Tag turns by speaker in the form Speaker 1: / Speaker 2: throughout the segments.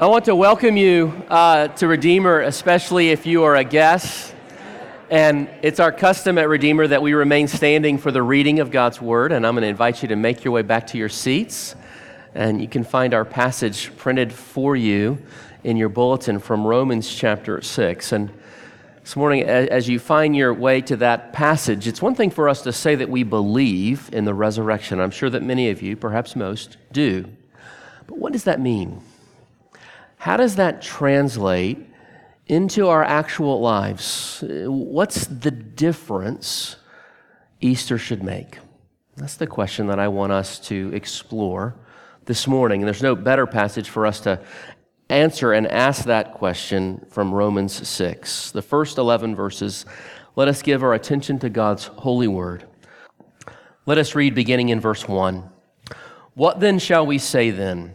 Speaker 1: I want to welcome you uh, to Redeemer, especially if you are a guest. And it's our custom at Redeemer that we remain standing for the reading of God's Word. And I'm going to invite you to make your way back to your seats. And you can find our passage printed for you in your bulletin from Romans chapter 6. And this morning, as you find your way to that passage, it's one thing for us to say that we believe in the resurrection. I'm sure that many of you, perhaps most, do. But what does that mean? How does that translate into our actual lives? What's the difference Easter should make? That's the question that I want us to explore this morning. And there's no better passage for us to answer and ask that question from Romans 6. The first 11 verses, let us give our attention to God's holy word. Let us read beginning in verse 1. What then shall we say then?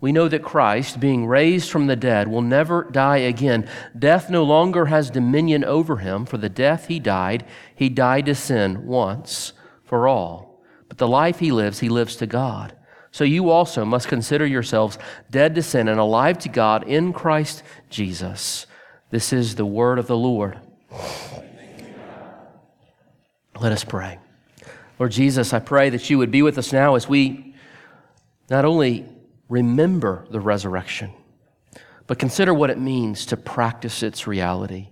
Speaker 1: we know that Christ, being raised from the dead, will never die again. Death no longer has dominion over him, for the death he died, he died to sin once for all. But the life he lives, he lives to God. So you also must consider yourselves dead to sin and alive to God in Christ Jesus. This is the word of the Lord. Let us pray. Lord Jesus, I pray that you would be with us now as we not only remember the resurrection, but consider what it means to practice its reality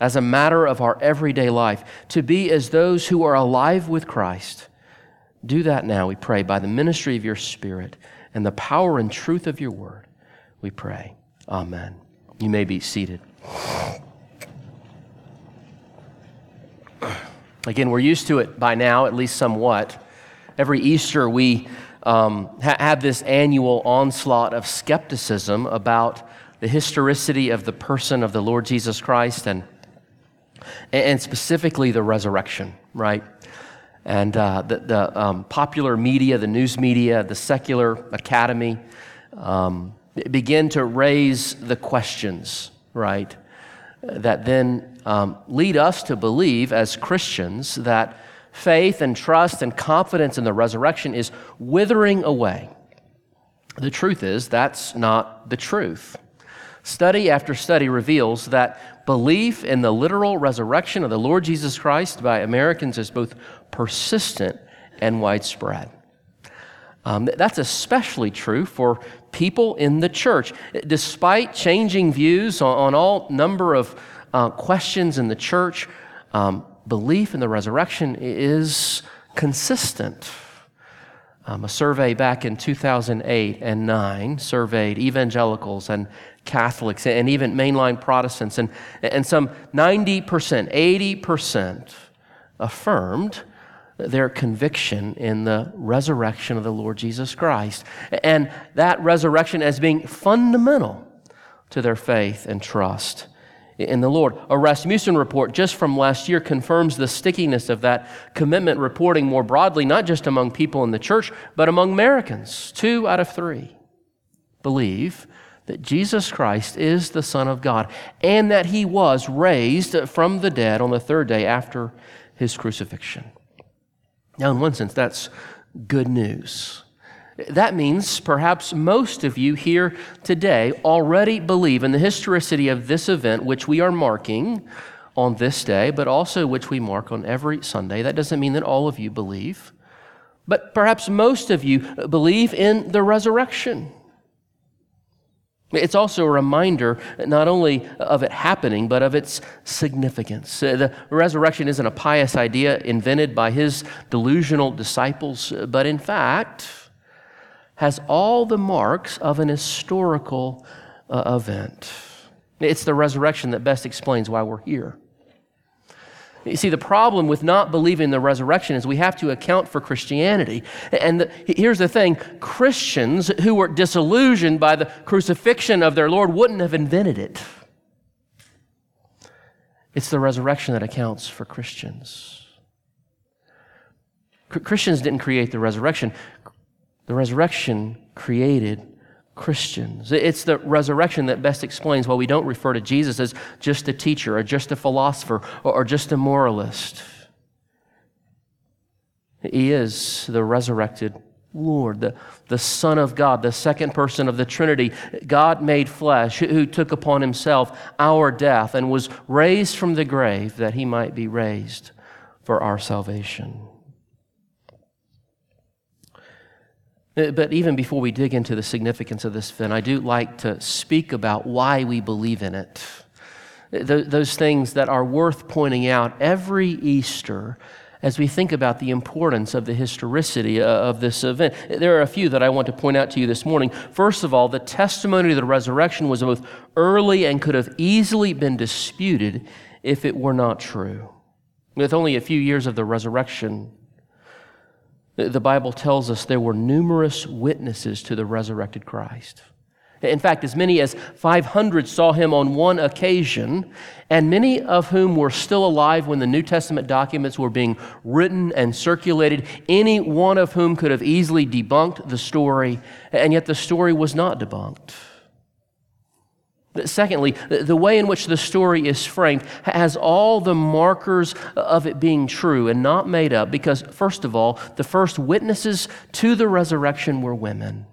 Speaker 1: as a matter of our everyday life, to be as those who are alive with Christ. Do that now, we pray, by the ministry of your Spirit and the power and truth of your word. We pray. Amen. You may be seated. Again, we're used to it by now, at least somewhat. Every Easter, we um, ha- have this annual onslaught of skepticism about the historicity of the person of the Lord Jesus Christ and, and specifically the resurrection, right? And uh, the, the um, popular media, the news media, the secular academy um, begin to raise the questions, right? That then um, lead us to believe as Christians that faith and trust and confidence in the resurrection is withering away. The truth is, that's not the truth. Study after study reveals that belief in the literal resurrection of the Lord Jesus Christ by Americans is both persistent and widespread. Um, that's especially true for people in the church. Despite changing views on, on all number of uh, questions in the church, um, belief in the resurrection is consistent. Um, a survey back in 2008 and 9 surveyed evangelicals and Catholics and even mainline Protestants, and, and some 90%, 80% affirmed their conviction in the resurrection of the Lord Jesus Christ. And that resurrection as being fundamental to their faith and trust in the Lord. A Rasmussen report just from last year confirms the stickiness of that commitment reporting more broadly, not just among people in the church, but among Americans. Two out of three believe that Jesus Christ is the Son of God and that he was raised from the dead on the third day after his crucifixion. Now, in one sense, that's good news. That means perhaps most of you here today already believe in the historicity of this event, which we are marking on this day, but also which we mark on every Sunday. That doesn't mean that all of you believe, but perhaps most of you believe in the resurrection. It's also a reminder not only of it happening, but of its significance. Uh, the resurrection isn't a pious idea invented by his delusional disciples, but in fact has all the marks of an historical uh, event. It's the resurrection that best explains why we're here. You see, the problem with not believing the resurrection is we have to account for Christianity. And the, here's the thing Christians who were disillusioned by the crucifixion of their Lord wouldn't have invented it. It's the resurrection that accounts for Christians. Christians didn't create the resurrection, the resurrection created Christians. It's the resurrection that best explains why we don't refer to Jesus as just a teacher or just a philosopher or just a moralist. He is the resurrected Lord, the, the Son of God, the second person of the Trinity, God made flesh, who took upon himself our death and was raised from the grave that he might be raised for our salvation. Uh, but even before we dig into the significance of this fin, I do like to speak about why we believe in it. Uh, those things that are worth pointing out every Easter as we think about the importance of the historicity uh, of this event. There are a few that I want to point out to you this morning. First of all, the testimony of the resurrection was both early and could have easily been disputed if it were not true. With only a few years of the resurrection, the Bible tells us there were numerous witnesses to the resurrected Christ. In fact, as many as 500 saw him on one occasion, and many of whom were still alive when the New Testament documents were being written and circulated, any one of whom could have easily debunked the story, and yet the story was not debunked. Secondly, the way in which the story is framed has all the markers of it being true and not made up because, first of all, the first witnesses to the resurrection were women.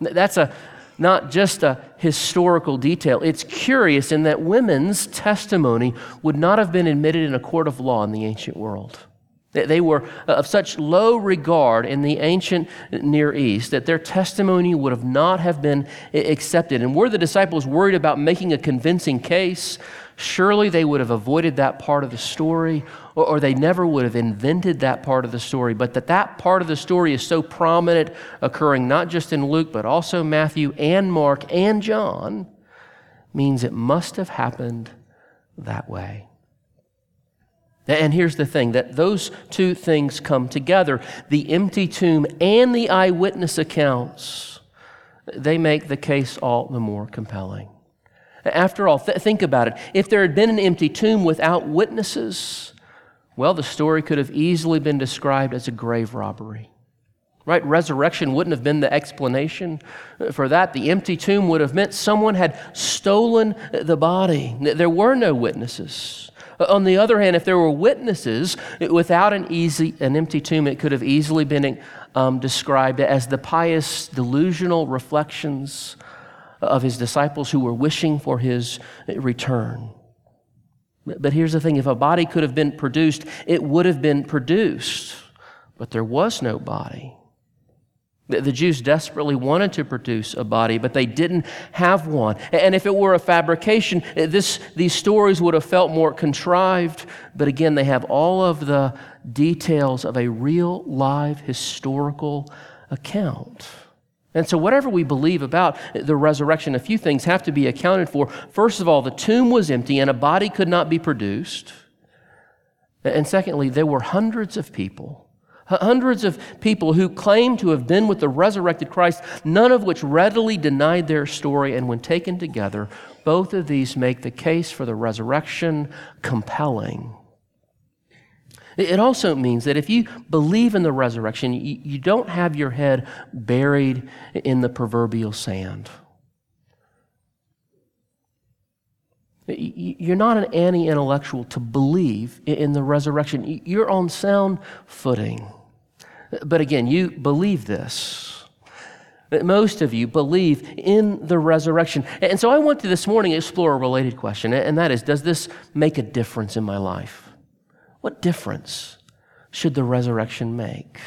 Speaker 1: That's a, not just a historical detail. It's curious in that women's testimony would not have been admitted in a court of law in the ancient world. They were uh, of such low regard in the ancient Near East that their testimony would have not have been uh, accepted. And were the disciples worried about making a convincing case, surely they would have avoided that part of the story, or, they never would have invented that part of the story. But that that part of the story is so prominent, occurring not just in Luke, but also Matthew and Mark and John, means it must have happened that way. And here's the thing that those two things come together the empty tomb and the eyewitness accounts, they make the case all the more compelling. After all, th- think about it. If there had been an empty tomb without witnesses, well, the story could have easily been described as a grave robbery. Right? Resurrection wouldn't have been the explanation for that. The empty tomb would have meant someone had stolen the body. There were no witnesses. On the other hand, if there were witnesses, without an easy, an empty tomb, it could have easily been um, described as the pious, delusional reflections of his disciples who were wishing for his return. But here's the thing if a body could have been produced, it would have been produced. But there was no body. The Jews desperately wanted to produce a body, but they didn't have one. And if it were a fabrication, this, these stories would have felt more contrived. But again, they have all of the details of a real, live, historical account. And so, whatever we believe about the resurrection, a few things have to be accounted for. First of all, the tomb was empty and a body could not be produced. And secondly, there were hundreds of people Hundreds of people who claim to have been with the resurrected Christ, none of which readily denied their story. And when taken together, both of these make the case for the resurrection compelling. It also means that if you believe in the resurrection, you don't have your head buried in the proverbial sand. You're not an anti intellectual to believe in the resurrection. You're on sound footing. But again, you believe this. Most of you believe in the resurrection. And so I want to this morning explore a related question, and that is Does this make a difference in my life? What difference should the resurrection make?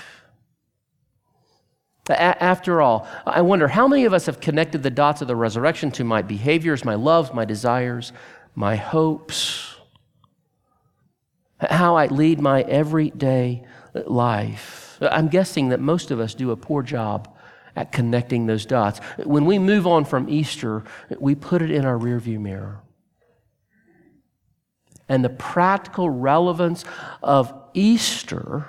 Speaker 1: A- after all, I wonder how many of us have connected the dots of the resurrection to my behaviors, my loves, my desires, my hopes, how I lead my everyday life. I'm guessing that most of us do a poor job at connecting those dots. When we move on from Easter, we put it in our rearview mirror. And the practical relevance of Easter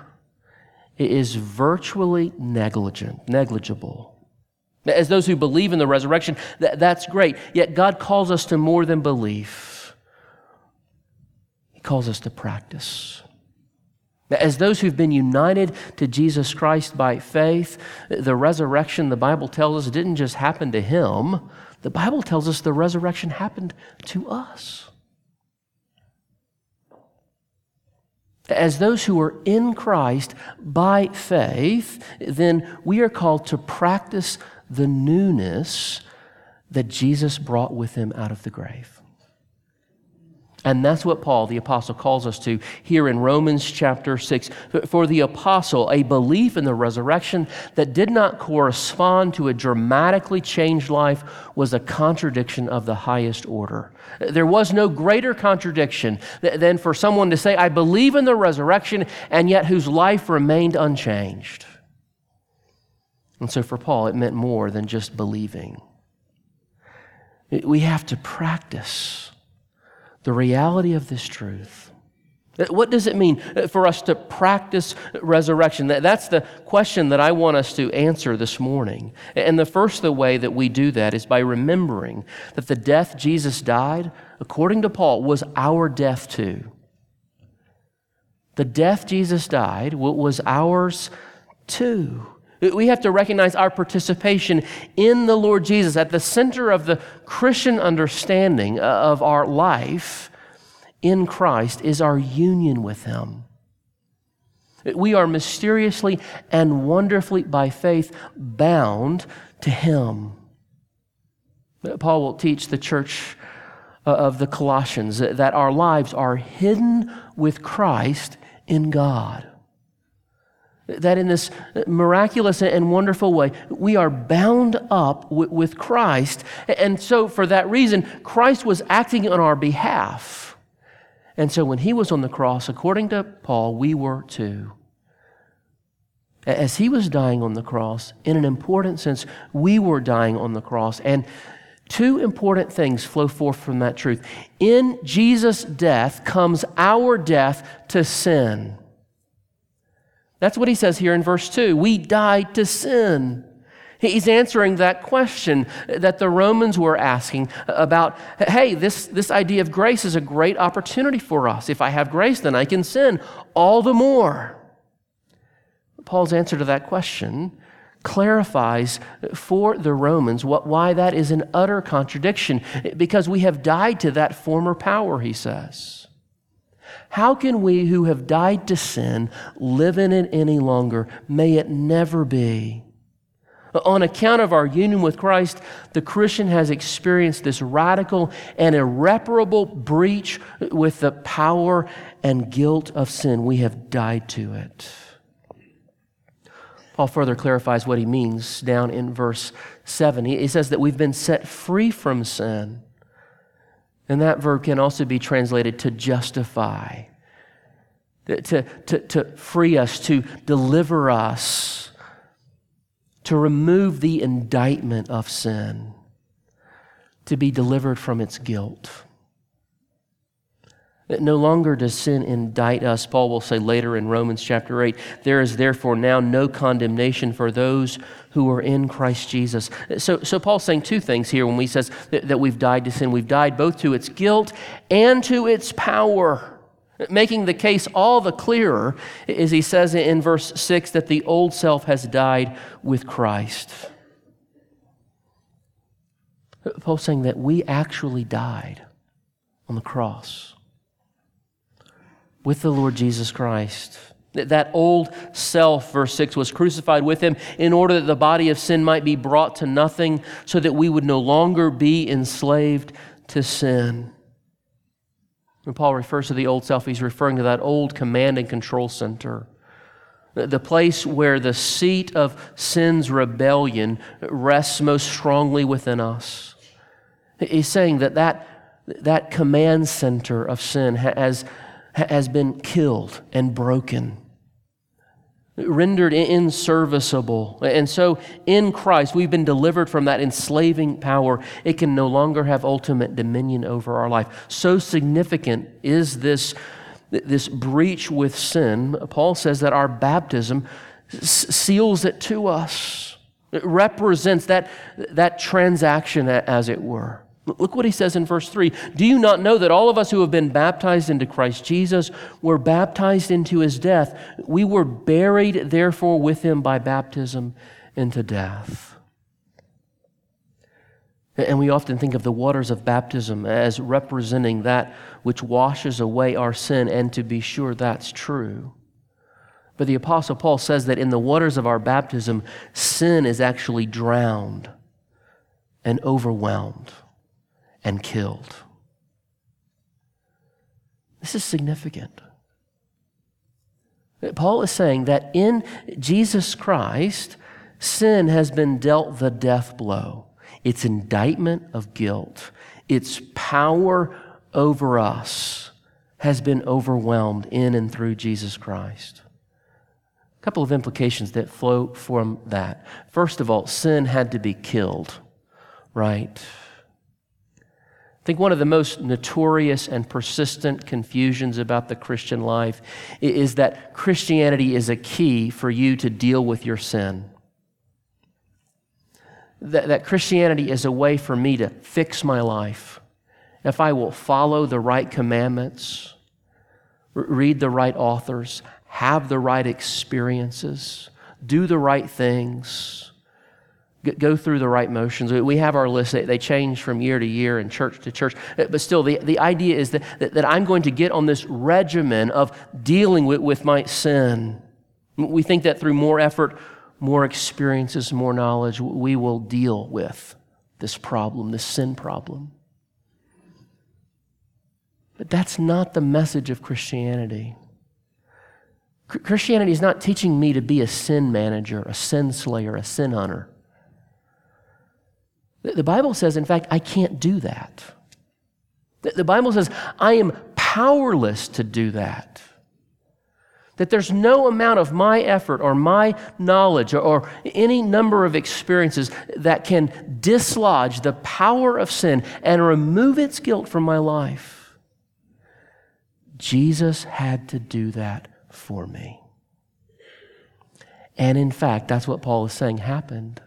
Speaker 1: is virtually negligent, negligible. As those who believe in the resurrection, that, that's great. Yet God calls us to more than belief. He calls us to practice. As those who've been united to Jesus Christ by faith, the resurrection, the Bible tells us, didn't just happen to him. The Bible tells us the resurrection happened to us. As those who are in Christ by faith, then we are called to practice the newness that Jesus brought with him out of the grave. And that's what Paul, the apostle, calls us to here in Romans chapter 6. For the apostle, a belief in the resurrection that did not correspond to a dramatically changed life was a contradiction of the highest order. There was no greater contradiction than for someone to say, I believe in the resurrection, and yet whose life remained unchanged. And so for Paul, it meant more than just believing. We have to practice the reality of this truth. Uh, what does it mean uh, for us to practice resurrection? That's the question that I want us to answer this morning. And the first the way that we do that is by remembering that the death Jesus died, according to Paul, was our death too. The death Jesus died was ours too. We have to recognize our participation in the Lord Jesus at the center of the Christian understanding of our life in Christ is our union with Him. We are mysteriously and wonderfully by faith bound to Him. Paul will teach the church uh, of the Colossians that our lives are hidden with Christ in God. That in this miraculous and wonderful way, we are bound up with Christ. And so, for that reason, Christ was acting on our behalf. And so, when he was on the cross, according to Paul, we were too. As he was dying on the cross, in an important sense, we were dying on the cross. And two important things flow forth from that truth. In Jesus' death comes our death to sin. That's what he says here in verse 2. We died to sin. He's answering that question that the Romans were asking about hey, this, this idea of grace is a great opportunity for us. If I have grace, then I can sin all the more. Paul's answer to that question clarifies for the Romans what, why that is an utter contradiction, because we have died to that former power, he says. How can we who have died to sin live in it any longer? May it never be. On account of our union with Christ, the Christian has experienced this radical and irreparable breach with the power and guilt of sin. We have died to it. Paul further clarifies what he means down in verse 7. He says that we've been set free from sin. And that verb can also be translated to justify, to, to, to free us, to deliver us, to remove the indictment of sin, to be delivered from its guilt. No longer does sin indict us. Paul will say later in Romans chapter 8, there is therefore now no condemnation for those who are in Christ Jesus. So, so Paul's saying two things here when he says that, that we've died to sin. We've died both to its guilt and to its power. Making the case all the clearer is he says in verse 6 that the old self has died with Christ. Paul's saying that we actually died on the cross with the Lord Jesus Christ. That old self, verse 6, was crucified with him in order that the body of sin might be brought to nothing, so that we would no longer be enslaved to sin. When Paul refers to the old self, he's referring to that old command and control center. the place where the seat of sin's rebellion rests most strongly within us. He's saying that that, that command center of sin has, has been killed and broken rendered inserviceable. And so in Christ, we've been delivered from that enslaving power. It can no longer have ultimate dominion over our life. So significant is this, this breach with sin. Paul says that our baptism seals it to us. It represents that, that transaction, as it were. Look what he says in verse 3. Do you not know that all of us who have been baptized into Christ Jesus were baptized into his death? We were buried, therefore, with him by baptism into death. And we often think of the waters of baptism as representing that which washes away our sin, and to be sure, that's true. But the Apostle Paul says that in the waters of our baptism, sin is actually drowned and overwhelmed and killed. This is significant. Paul is saying that in Jesus Christ, sin has been dealt the death blow. Its indictment of guilt, its power over us has been overwhelmed in and through Jesus Christ. A couple of implications that flow from that. First of all, sin had to be killed, right? I think one of the most notorious and persistent confusions about the Christian life is that Christianity is a key for you to deal with your sin. That, that Christianity is a way for me to fix my life. If I will follow the right commandments, read the right authors, have the right experiences, do the right things, go through the right motions. We have our list, they change from year to year and church to church. Uh, but still, the, the idea is that, that, that I'm going to get on this regimen of dealing with, with my sin. We think that through more effort, more experiences, more knowledge, we will deal with this problem, this sin problem. But that's not the message of Christianity. Christianity is not teaching me to be a sin manager, a sin slayer, a sin hunter. The Bible says, in fact, I can't do that. The Bible says, I am powerless to do that. That there's no amount of my effort or my knowledge or, any number of experiences that can dislodge the power of sin and remove its guilt from my life. Jesus had to do that for me. And in fact, that's what Paul is saying happened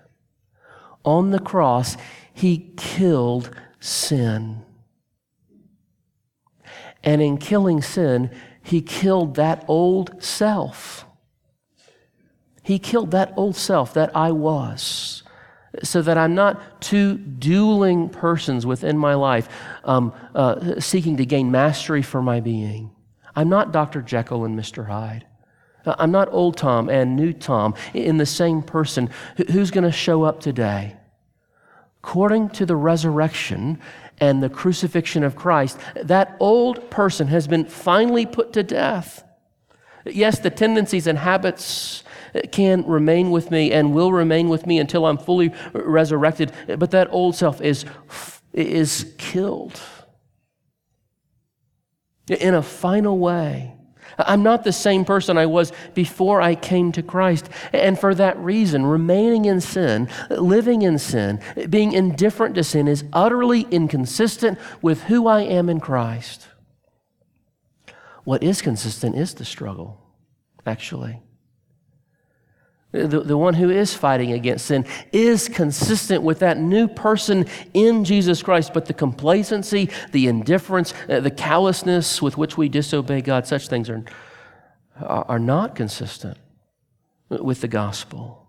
Speaker 1: on the cross, he killed sin. And in killing sin, he killed that old self. He killed that old self that I was, so that I'm not two dueling persons within my life um, uh, seeking to gain mastery for my being. I'm not Dr. Jekyll and Mr. Hyde. I'm not old Tom and new Tom in the same person. Who's going to show up today? According to the resurrection and the crucifixion of Christ, that old person has been finally put to death. Yes, the tendencies and habits can remain with me and will remain with me until I'm fully resurrected, but that old self is, is killed in a final way. I'm not the same person I was before I came to Christ. And for that reason, remaining in sin, living in sin, being indifferent to sin is utterly inconsistent with who I am in Christ. What is consistent is the struggle, actually. The, the one who is fighting against sin is consistent with that new person in Jesus Christ, but the complacency, the indifference, uh, the callousness with which we disobey God, such things are, are not consistent with the gospel.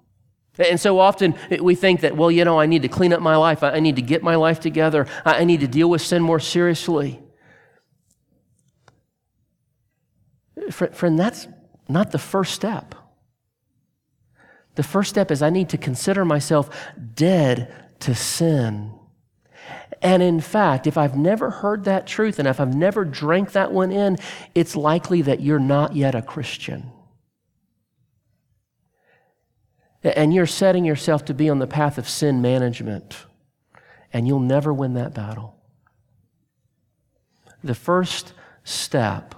Speaker 1: And so often we think that, well, you know, I need to clean up my life. I need to get my life together. I need to deal with sin more seriously. Friend, that's not the first step. The first step is I need to consider myself dead to sin. And in fact, if I've never heard that truth and if I've never drank that one in, it's likely that you're not yet a Christian. And you're setting yourself to be on the path of sin management, and you'll never win that battle. The first step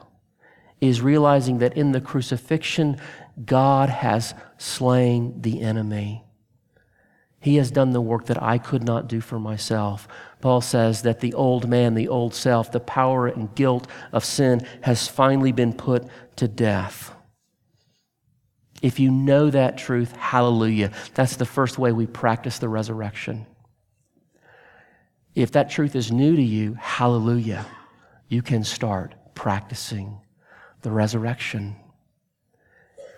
Speaker 1: is realizing that in the crucifixion, God has slain the enemy. He has done the work that I could not do for myself. Paul says that the old man, the old self, the power and guilt of sin has finally been put to death. If you know that truth, hallelujah. That's the first way we practice the resurrection. If that truth is new to you, hallelujah, you can start practicing the resurrection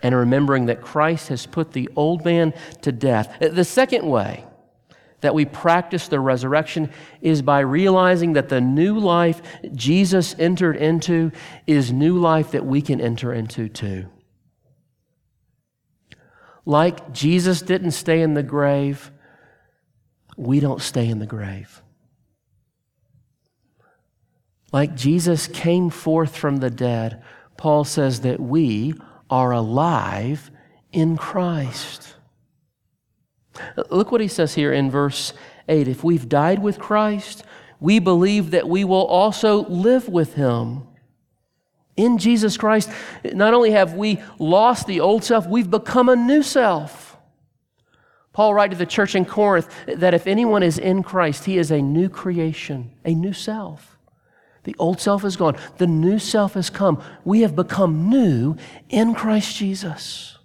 Speaker 1: and remembering that Christ has put the old man to death. The second way that we practice the resurrection is by realizing that the new life Jesus entered into is new life that we can enter into too. Like Jesus didn't stay in the grave, we don't stay in the grave. Like Jesus came forth from the dead, Paul says that we are alive in Christ. Look what he says here in verse 8. If we've died with Christ, we believe that we will also live with him. In Jesus Christ, not only have we lost the old self, we've become a new self. Paul writes to the church in Corinth that if anyone is in Christ, he is a new creation, a new self. The old self is gone. The new self has come. We have become new in Christ Jesus.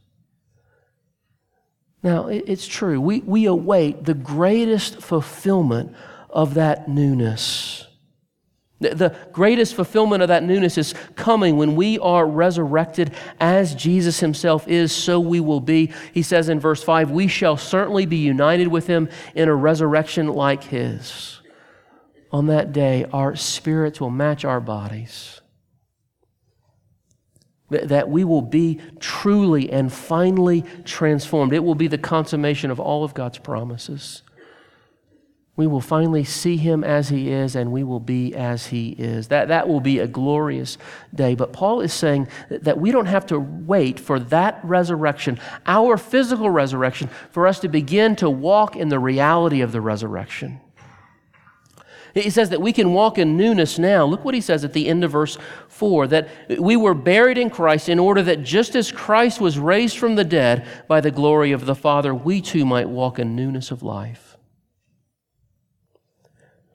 Speaker 1: Now, it's true. We, we await the greatest fulfillment of that newness. The, greatest fulfillment of that newness is coming when we are resurrected as Jesus himself is, so we will be. He says in verse 5 We shall certainly be united with him in a resurrection like his on that day, our spirits will match our bodies. That we will be truly and finally transformed. It will be the consummation of all of God's promises. We will finally see Him as He is, and we will be as He is. That, that will be a glorious day. But Paul is saying that we don't have to wait for that resurrection, our physical resurrection, for us to begin to walk in the reality of the resurrection. He says that we can walk in newness now. Look what he says at the end of verse 4 that we were buried in Christ in order that just as Christ was raised from the dead by the glory of the Father, we too might walk in newness of life.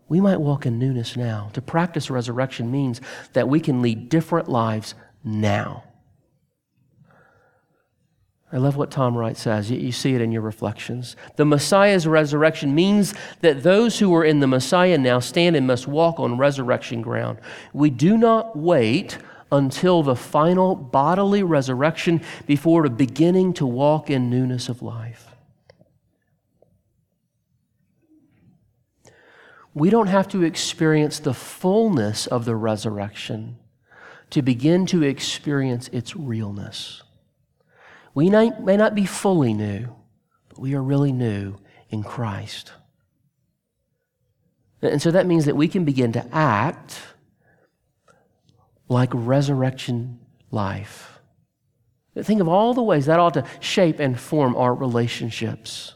Speaker 1: We might walk in newness now. To practice resurrection means that we can lead different lives now. I love what Tom Wright says. You, see it in your reflections. The Messiah's resurrection means that those who are in the Messiah now stand and must walk on resurrection ground. We do not wait until the final bodily resurrection before beginning to walk in newness of life. We don't have to experience the fullness of the resurrection to begin to experience its realness. We may not be fully new, but we are really new in Christ. And so that means that we can begin to act like resurrection life. Think of all the ways that ought to shape and form our relationships.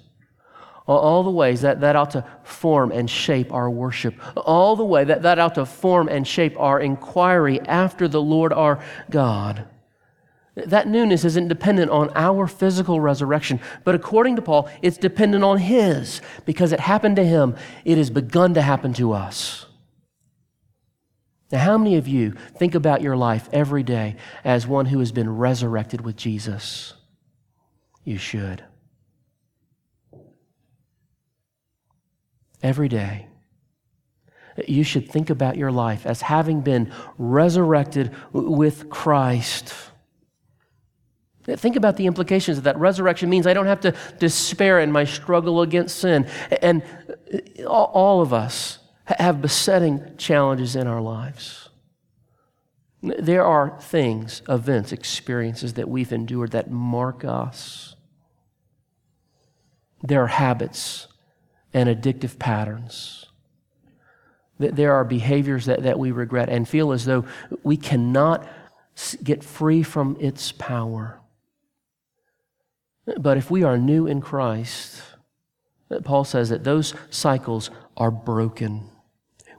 Speaker 1: All the ways that, that ought to form and shape our worship. All the way that, that ought to form and shape our inquiry after the Lord our God. That newness isn't dependent on our physical resurrection, but according to Paul, it's dependent on His. Because it happened to Him, it has begun to happen to us. Now, how many of you think about your life every day as one who has been resurrected with Jesus? You should. Every day. You should think about your life as having been resurrected with Christ. Think about the implications of that. Resurrection means I don't have to despair in my struggle against sin. And all of us have besetting challenges in our lives. There are things, events, experiences that we've endured that mark us. There are habits and addictive patterns. There are behaviors that, that we regret and feel as though we cannot get free from its power. But if we are new in Christ, Paul says that those cycles are broken.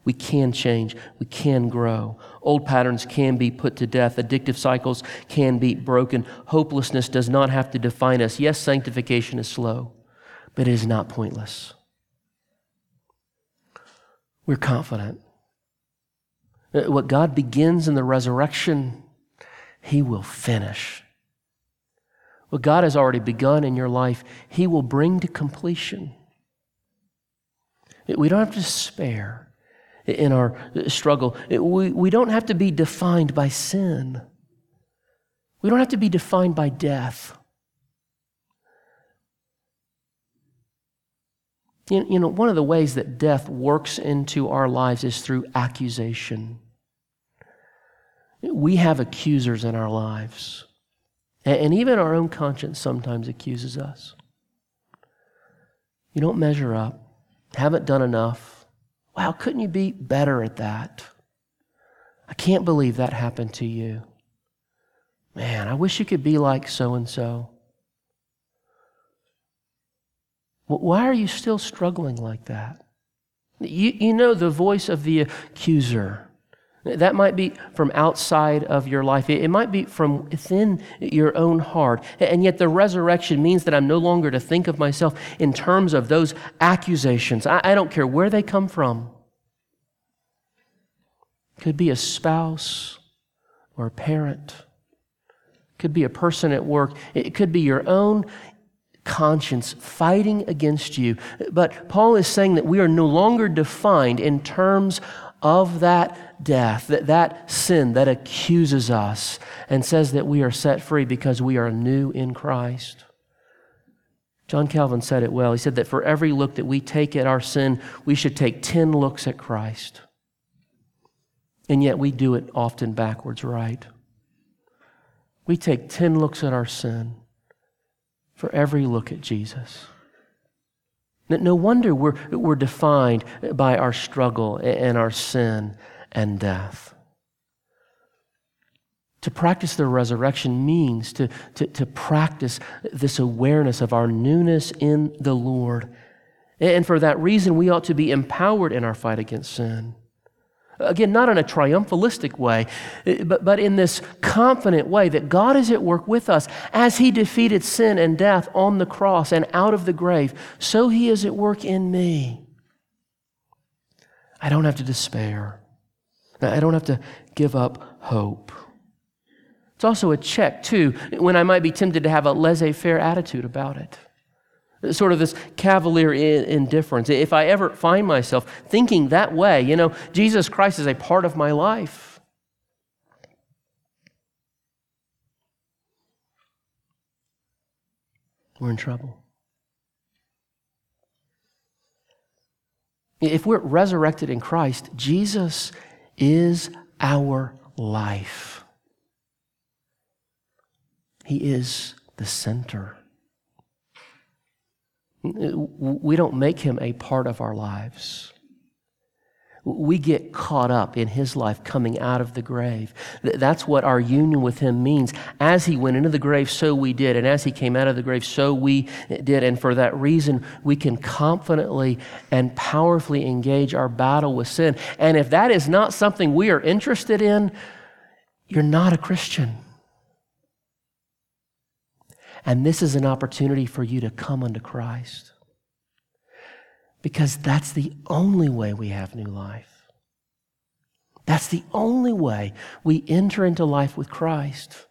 Speaker 1: We can change. We can grow. Old patterns can be put to death. Addictive cycles can be broken. Hopelessness does not have to define us. Yes, sanctification is slow, but it is not pointless. We're confident. That what God begins in the resurrection, He will finish. What God has already begun in your life, He will bring to completion. We don't have to despair in our struggle. We, we don't have to be defined by sin. We don't have to be defined by death. You know, one of the ways that death works into our lives is through accusation. We have accusers in our lives. And even our own conscience sometimes accuses us. You don't measure up, haven't done enough. Wow, couldn't you be better at that? I can't believe that happened to you. Man, I wish you could be like so and so. Why are you still struggling like that? You, you know the voice of the accuser. That might be from outside of your life. It might be from within your own heart. And yet, the resurrection means that I'm no longer to think of myself in terms of those accusations. I, don't care where they come from. Could be a spouse or a parent. Could be a person at work. It could be your own conscience fighting against you. But Paul is saying that we are no longer defined in terms of that death, that, that sin that accuses us and says that we are set free because we are new in Christ. John Calvin said it well. He said that for every look that we take at our sin, we should take 10 looks at Christ. And yet we do it often backwards, right? We take 10 looks at our sin for every look at Jesus. No wonder we're, we're defined by our struggle and our sin and death. To practice the resurrection means to, to, to practice this awareness of our newness in the Lord. And for that reason, we ought to be empowered in our fight against sin. Again, not in a triumphalistic way, but, but in this confident way that God is at work with us. As He defeated sin and death on the cross and out of the grave, so He is at work in me. I don't have to despair. I don't have to give up hope. It's also a check, too, when I might be tempted to have a laissez faire attitude about it sort of this cavalier indifference. If I ever find myself thinking that way, you know, Jesus Christ is a part of my life. We're in trouble. If we're resurrected in Christ, Jesus is our life. He is the center we don't make him a part of our lives. We get caught up in his life coming out of the grave. That's what our union with him means. As he went into the grave, so we did. And as he came out of the grave, so we did. And for that reason, we can confidently and powerfully engage our battle with sin. And if that is not something we are interested in, you're not a Christian. And this is an opportunity for you to come unto Christ. Because that's the only way we have new life. That's the only way we enter into life with Christ.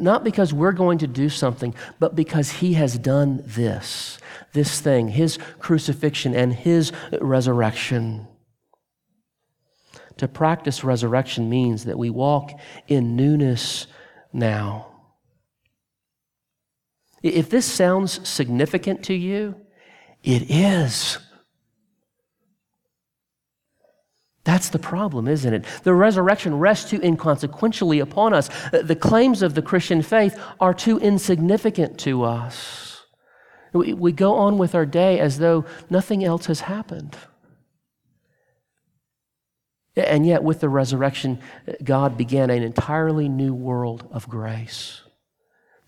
Speaker 1: Not because we're going to do something, but because He has done this, this thing, His crucifixion and His resurrection. To practice resurrection means that we walk in newness now. If this sounds significant to you, it is. That's the problem, isn't it? The resurrection rests too inconsequentially upon us. Uh, the claims of the Christian faith are too insignificant to us. We, go on with our day as though nothing else has happened. And yet, with the resurrection, uh, God began an entirely new world of grace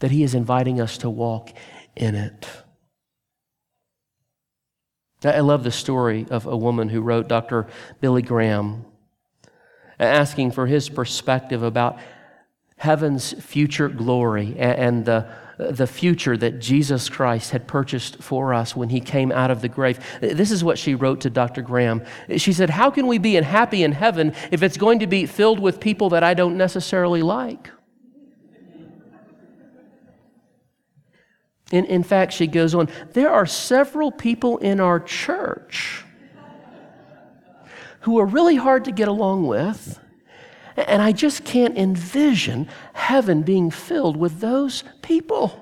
Speaker 1: that He is inviting us to walk in it. I love the story of a woman who wrote Dr. Billy Graham, asking for his perspective about heaven's future glory and the, the future that Jesus Christ had purchased for us when he came out of the grave. This is what she wrote to Dr. Graham. She said, How can we be happy in heaven if it's going to be filled with people that I don't necessarily like? In, in fact, she goes on, there are several people in our church who are really hard to get along with. And I just can't envision heaven being filled with those people.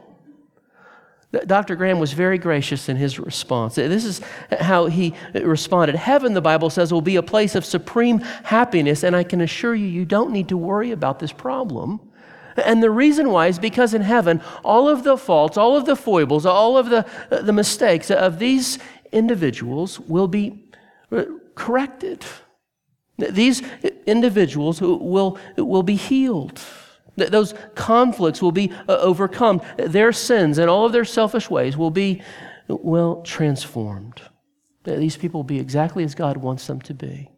Speaker 1: Dr. Graham was very gracious in his response. This is how he uh, responded Heaven, the Bible says, will be a place of supreme happiness, and I can assure you, you don't need to worry about this problem. And the reason why is because in heaven, all of the faults, all of the foibles, all of the, the mistakes of these individuals will be uh, corrected. These individuals will, will be healed. Those conflicts will be uh, overcome. Their sins and all of their selfish ways will be, well, transformed. These people will be exactly as God wants them to be.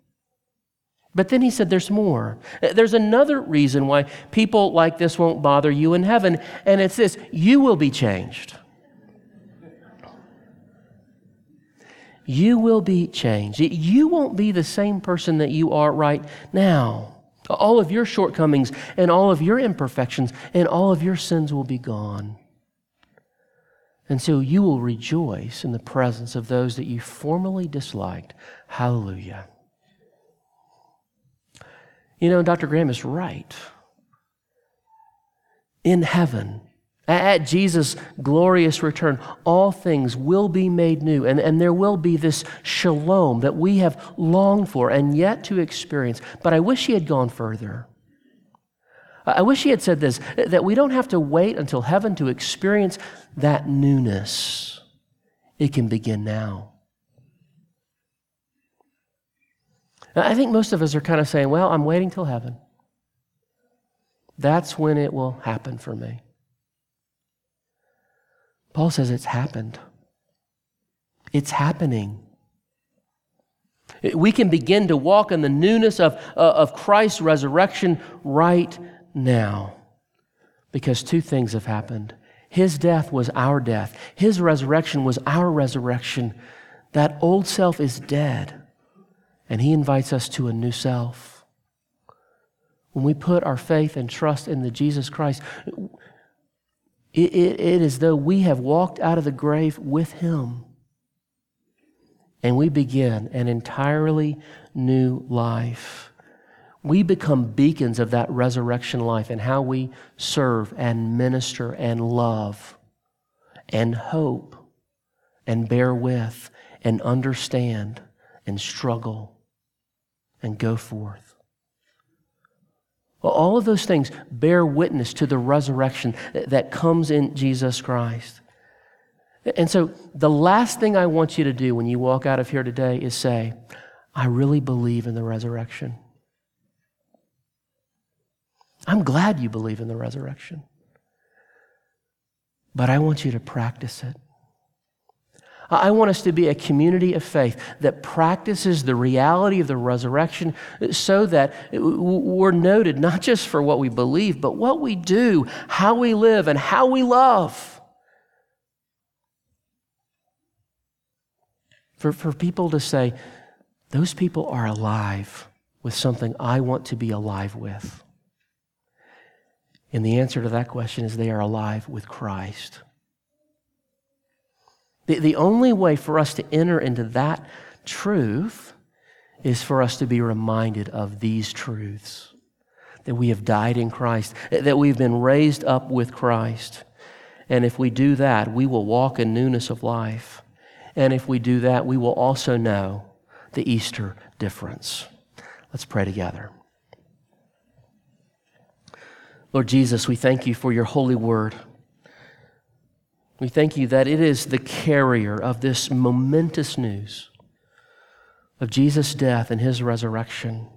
Speaker 1: But then he said there's more. Uh, there's another reason why people like this won't bother you in heaven, and it's this you will be changed. You will be changed. You won't be the same person that you are right now. All of your shortcomings and all of your imperfections and all of your sins will be gone. And so you will rejoice in the presence of those that you formerly disliked. Hallelujah. You know, Dr. Graham is right. In heaven, at Jesus' glorious return, all things will be made new, and, and there will be this shalom that we have longed for and yet to experience. But I wish he had gone further. I wish he had said this that we don't have to wait until heaven to experience that newness. It can begin now. I think most of us are kind of saying, well, I'm waiting till heaven. That's when it will happen for me. Paul says it's happened. It's happening. We can begin to walk in the newness of, uh, of Christ's resurrection right now because two things have happened. His death was our death, His resurrection was our resurrection. That old self is dead, and He invites us to a new self. When we put our faith and trust in the Jesus Christ, it, it, it is though we have walked out of the grave with him. And we begin an entirely new life. We become beacons of that resurrection life and how we serve and minister and love and hope and bear with and understand and struggle and go forth. Well, all of those things bear witness to the resurrection that comes in Jesus Christ. And so, the last thing I want you to do when you walk out of here today is say, I really believe in the resurrection. I'm glad you believe in the resurrection. But I want you to practice it. I want us to be a community of faith that practices the reality of the resurrection so that we're noted not just for what we believe, but what we do, how we live, and how we love. For, for people to say, those people are alive with something I want to be alive with. And the answer to that question is they are alive with Christ. The, the only way for us to enter into that truth is for us to be reminded of these truths that we have died in Christ, that we've been raised up with Christ. And if we do that, we will walk in newness of life. And if we do that, we will also know the Easter difference. Let's pray together. Lord Jesus, we thank you for your holy word. We thank you that it is the carrier of this momentous news of Jesus' death and his resurrection.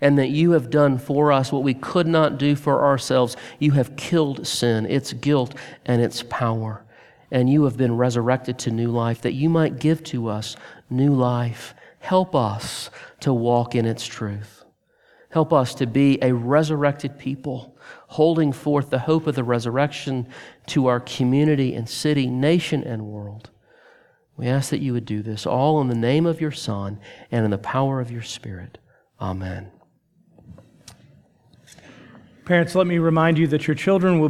Speaker 1: and that you have done for us what we could not do for ourselves. You have killed sin, its guilt, and its power. And you have been resurrected to new life, that you might give to us new life. Help us to walk in its truth. Help us to be a resurrected people, holding forth the hope of the resurrection to our community and city, nation, and world. We ask that you would do this all in the name of your Son and in the power of your Spirit. Amen.
Speaker 2: Parents, let me remind you that your children will